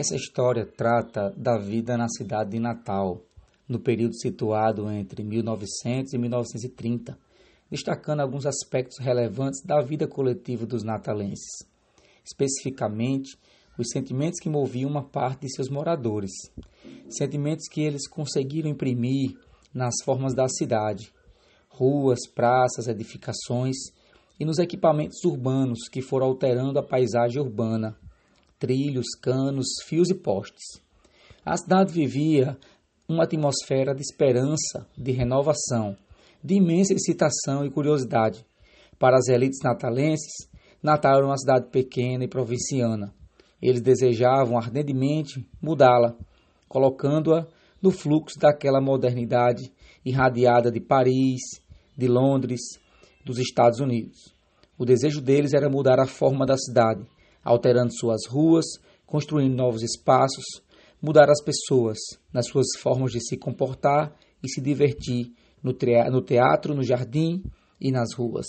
Essa história trata da vida na cidade de Natal, no período situado entre 1900 e 1930, destacando alguns aspectos relevantes da vida coletiva dos natalenses, especificamente os sentimentos que moviam uma parte de seus moradores, sentimentos que eles conseguiram imprimir nas formas da cidade, ruas, praças, edificações e nos equipamentos urbanos que foram alterando a paisagem urbana trilhos, canos, fios e postes. A cidade vivia uma atmosfera de esperança, de renovação, de imensa excitação e curiosidade. Para as elites natalenses, Natal era uma cidade pequena e provinciana. Eles desejavam ardentemente mudá-la, colocando-a no fluxo daquela modernidade irradiada de Paris, de Londres, dos Estados Unidos. O desejo deles era mudar a forma da cidade, alterando suas ruas, construindo novos espaços, mudar as pessoas nas suas formas de se comportar e se divertir no teatro, no jardim e nas ruas.